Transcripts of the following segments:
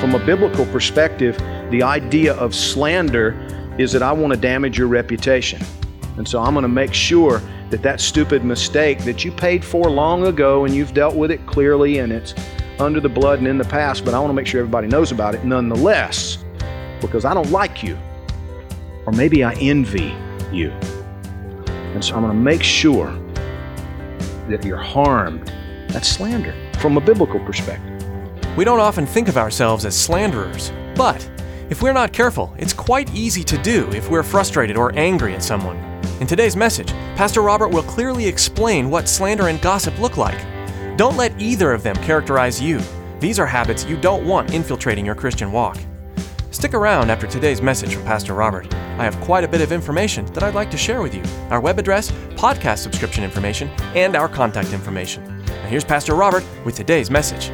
From a biblical perspective, the idea of slander is that I want to damage your reputation. And so I'm going to make sure that that stupid mistake that you paid for long ago and you've dealt with it clearly and it's under the blood and in the past, but I want to make sure everybody knows about it nonetheless because I don't like you. Or maybe I envy you. And so I'm going to make sure that you're harmed. That's slander from a biblical perspective. We don't often think of ourselves as slanderers, but if we're not careful, it's quite easy to do if we're frustrated or angry at someone. In today's message, Pastor Robert will clearly explain what slander and gossip look like. Don't let either of them characterize you. These are habits you don't want infiltrating your Christian walk. Stick around after today's message from Pastor Robert. I have quite a bit of information that I'd like to share with you our web address, podcast subscription information, and our contact information. Now, here's Pastor Robert with today's message.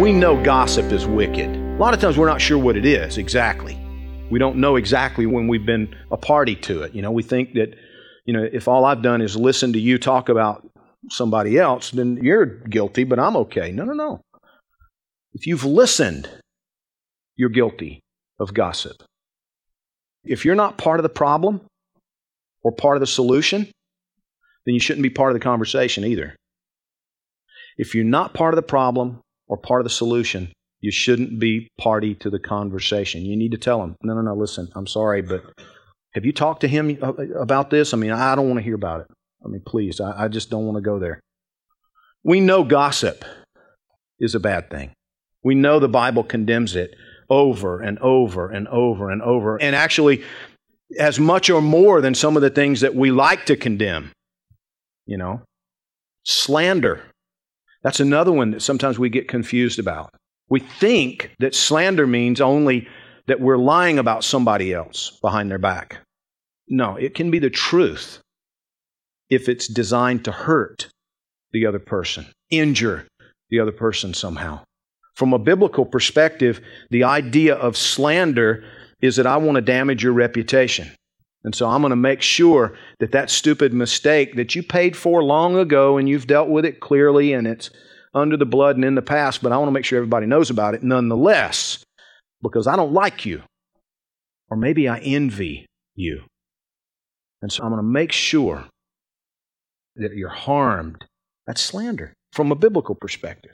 We know gossip is wicked. A lot of times we're not sure what it is exactly. We don't know exactly when we've been a party to it. You know, we think that, you know, if all I've done is listen to you talk about somebody else, then you're guilty, but I'm okay. No, no, no. If you've listened, you're guilty of gossip. If you're not part of the problem or part of the solution, then you shouldn't be part of the conversation either. If you're not part of the problem or part of the solution, you shouldn't be party to the conversation. You need to tell him, no, no, no, listen, I'm sorry, but have you talked to him about this? I mean, I don't want to hear about it. I mean, please, I, I just don't want to go there. We know gossip is a bad thing. We know the Bible condemns it over and over and over and over, and actually as much or more than some of the things that we like to condemn. You know, slander. That's another one that sometimes we get confused about. We think that slander means only that we're lying about somebody else behind their back. No, it can be the truth if it's designed to hurt the other person, injure the other person somehow. From a biblical perspective, the idea of slander is that I want to damage your reputation. And so I'm going to make sure that that stupid mistake that you paid for long ago and you've dealt with it clearly and it's under the blood and in the past, but I want to make sure everybody knows about it nonetheless because I don't like you. Or maybe I envy you. And so I'm going to make sure that you're harmed. That's slander from a biblical perspective.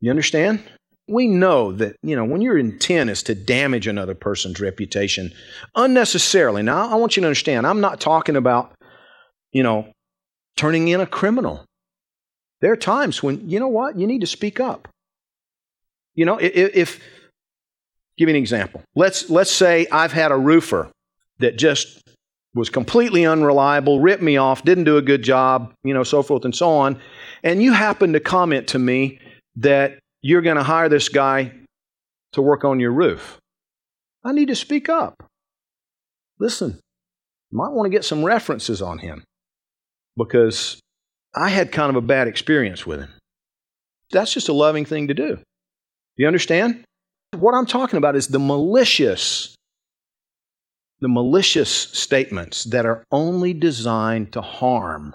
You understand? We know that, you know, when your intent is to damage another person's reputation unnecessarily. Now, I want you to understand, I'm not talking about, you know, turning in a criminal. There are times when, you know what, you need to speak up. You know, if, if give me an example. Let's let's say I've had a roofer that just was completely unreliable, ripped me off, didn't do a good job, you know, so forth and so on, and you happen to comment to me that you're going to hire this guy to work on your roof. I need to speak up. Listen, you might want to get some references on him because I had kind of a bad experience with him. That's just a loving thing to do. You understand? What I'm talking about is the malicious, the malicious statements that are only designed to harm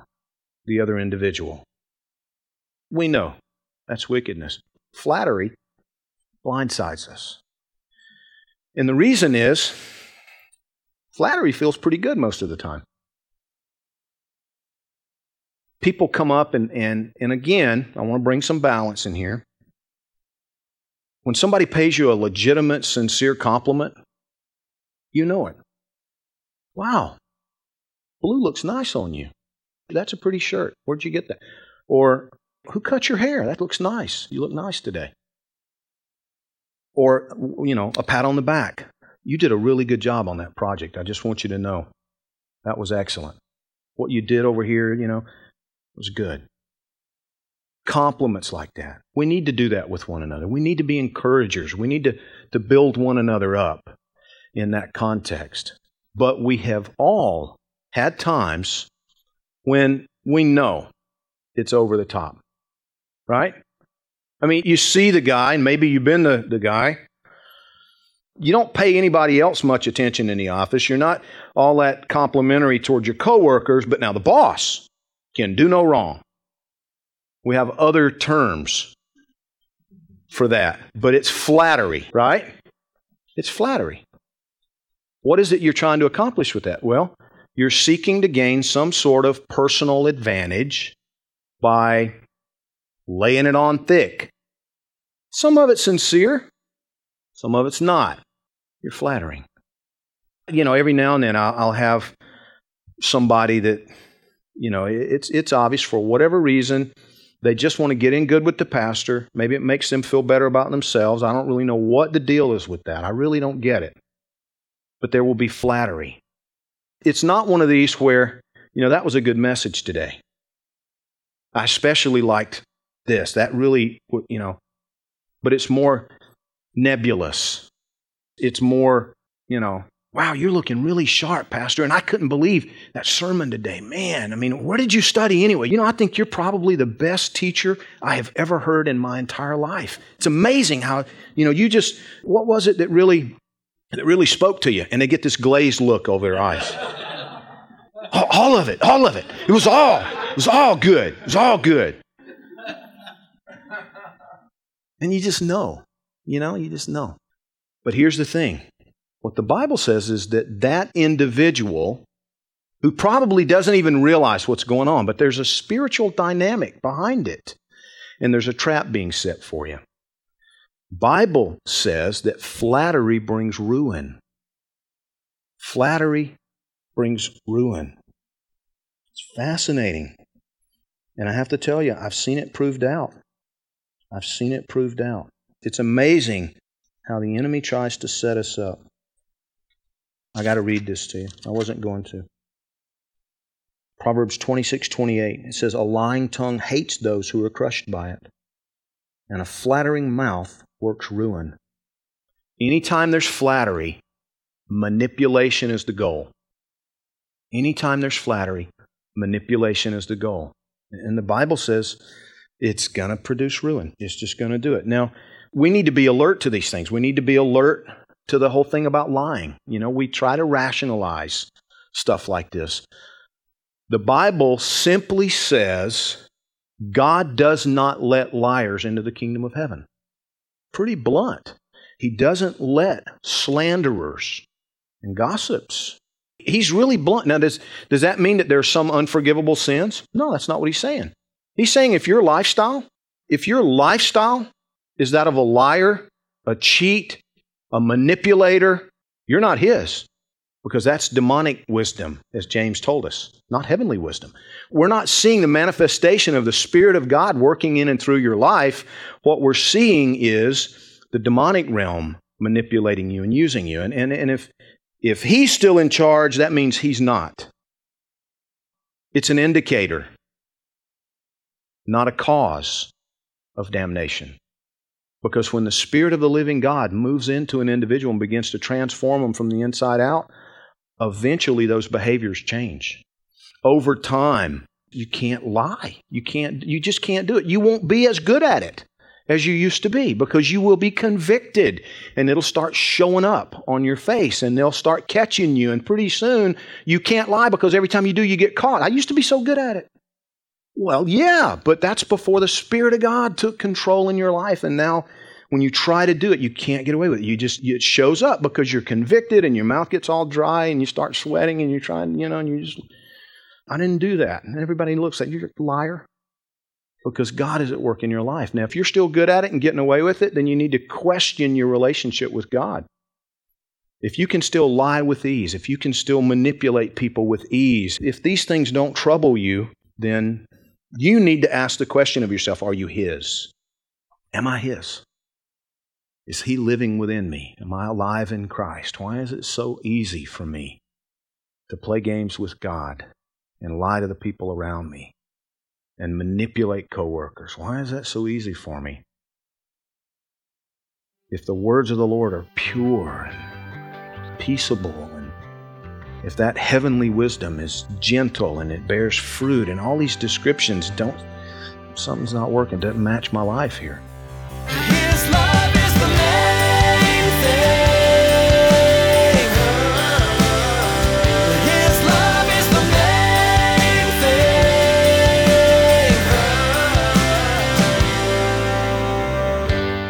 the other individual. We know that's wickedness. Flattery blindsides us. And the reason is flattery feels pretty good most of the time. people come up and, and, and again, I want to bring some balance in here. When somebody pays you a legitimate, sincere compliment, you know it. Wow, blue looks nice on you. That's a pretty shirt. Where'd you get that? Or, who cut your hair? That looks nice. You look nice today. Or, you know, a pat on the back. You did a really good job on that project. I just want you to know that was excellent. What you did over here, you know, was good. Compliments like that. We need to do that with one another. We need to be encouragers. We need to, to build one another up in that context. But we have all had times when we know it's over the top, right? I mean, you see the guy, and maybe you've been the, the guy. You don't pay anybody else much attention in the office. You're not all that complimentary towards your coworkers, but now the boss can do no wrong. We have other terms for that, but it's flattery, right? It's flattery. What is it you're trying to accomplish with that? Well, you're seeking to gain some sort of personal advantage by laying it on thick. Some of it's sincere, some of it's not. You're flattering. You know, every now and then I'll, I'll have somebody that, you know, it's, it's obvious for whatever reason, they just want to get in good with the pastor. Maybe it makes them feel better about themselves. I don't really know what the deal is with that. I really don't get it. But there will be flattery. It's not one of these where, you know, that was a good message today. I especially liked this. That really, you know, but it's more nebulous. It's more, you know, wow, you're looking really sharp, Pastor. And I couldn't believe that sermon today. Man, I mean, where did you study anyway? You know, I think you're probably the best teacher I have ever heard in my entire life. It's amazing how, you know, you just, what was it that really, that really spoke to you? And they get this glazed look over their eyes. all of it, all of it. It was all, it was all good. It was all good. And you just know, you know, you just know. But here's the thing what the Bible says is that that individual who probably doesn't even realize what's going on, but there's a spiritual dynamic behind it, and there's a trap being set for you. Bible says that flattery brings ruin. Flattery brings ruin. It's fascinating. And I have to tell you, I've seen it proved out. I've seen it proved out. It's amazing how the enemy tries to set us up. I got to read this to you. I wasn't going to. Proverbs 26 28. It says, A lying tongue hates those who are crushed by it, and a flattering mouth works ruin. Anytime there's flattery, manipulation is the goal. Anytime there's flattery, manipulation is the goal. And the Bible says it's going to produce ruin. It's just going to do it. Now, we need to be alert to these things. We need to be alert to the whole thing about lying. You know, we try to rationalize stuff like this. The Bible simply says God does not let liars into the kingdom of heaven. Pretty blunt. He doesn't let slanderers and gossips. He's really blunt. Now, does, does that mean that there's some unforgivable sins? No, that's not what he's saying. He's saying if your lifestyle, if your lifestyle is that of a liar, a cheat, a manipulator, you're not his because that's demonic wisdom, as James told us, not heavenly wisdom. We're not seeing the manifestation of the Spirit of God working in and through your life. What we're seeing is the demonic realm manipulating you and using you. And, and, and if, if he's still in charge, that means he's not. It's an indicator not a cause of damnation. Because when the Spirit of the living God moves into an individual and begins to transform them from the inside out, eventually those behaviors change. Over time, you can't lie. You can't you just can't do it. You won't be as good at it as you used to be because you will be convicted and it'll start showing up on your face and they'll start catching you and pretty soon you can't lie because every time you do you get caught. I used to be so good at it. Well, yeah, but that's before the Spirit of God took control in your life. And now, when you try to do it, you can't get away with it. You just, it shows up because you're convicted and your mouth gets all dry and you start sweating and you're trying, you know, and you just. I didn't do that. And everybody looks at you, you're a liar. Because God is at work in your life. Now, if you're still good at it and getting away with it, then you need to question your relationship with God. If you can still lie with ease, if you can still manipulate people with ease, if these things don't trouble you, then you need to ask the question of yourself Are you His? Am I His? Is He living within me? Am I alive in Christ? Why is it so easy for me to play games with God and lie to the people around me and manipulate coworkers? Why is that so easy for me? If the words of the Lord are pure and peaceable if that heavenly wisdom is gentle and it bears fruit and all these descriptions don't something's not working doesn't match my life here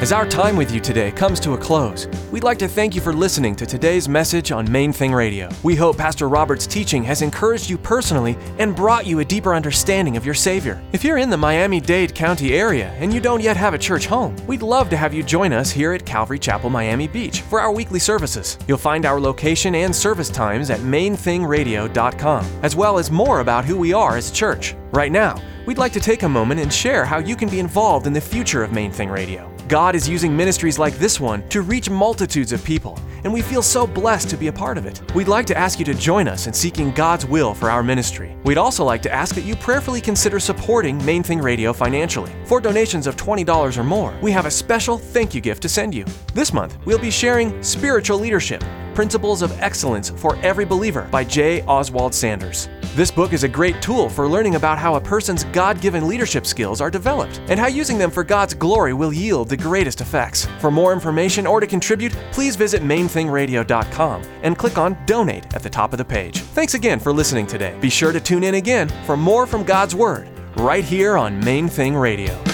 As our time with you today comes to a close, we'd like to thank you for listening to today's message on Main Thing Radio. We hope Pastor Robert's teaching has encouraged you personally and brought you a deeper understanding of your Savior. If you're in the Miami Dade County area and you don't yet have a church home, we'd love to have you join us here at Calvary Chapel Miami Beach for our weekly services. You'll find our location and service times at mainthingradio.com, as well as more about who we are as church. Right now, we'd like to take a moment and share how you can be involved in the future of Main Thing Radio. God is using ministries like this one to reach multitudes of people, and we feel so blessed to be a part of it. We'd like to ask you to join us in seeking God's will for our ministry. We'd also like to ask that you prayerfully consider supporting Main Thing Radio financially. For donations of $20 or more, we have a special thank you gift to send you. This month, we'll be sharing Spiritual Leadership Principles of Excellence for Every Believer by J. Oswald Sanders. This book is a great tool for learning about how a person's God given leadership skills are developed and how using them for God's glory will yield the greatest effects. For more information or to contribute, please visit mainthingradio.com and click on Donate at the top of the page. Thanks again for listening today. Be sure to tune in again for more from God's Word right here on Main Thing Radio.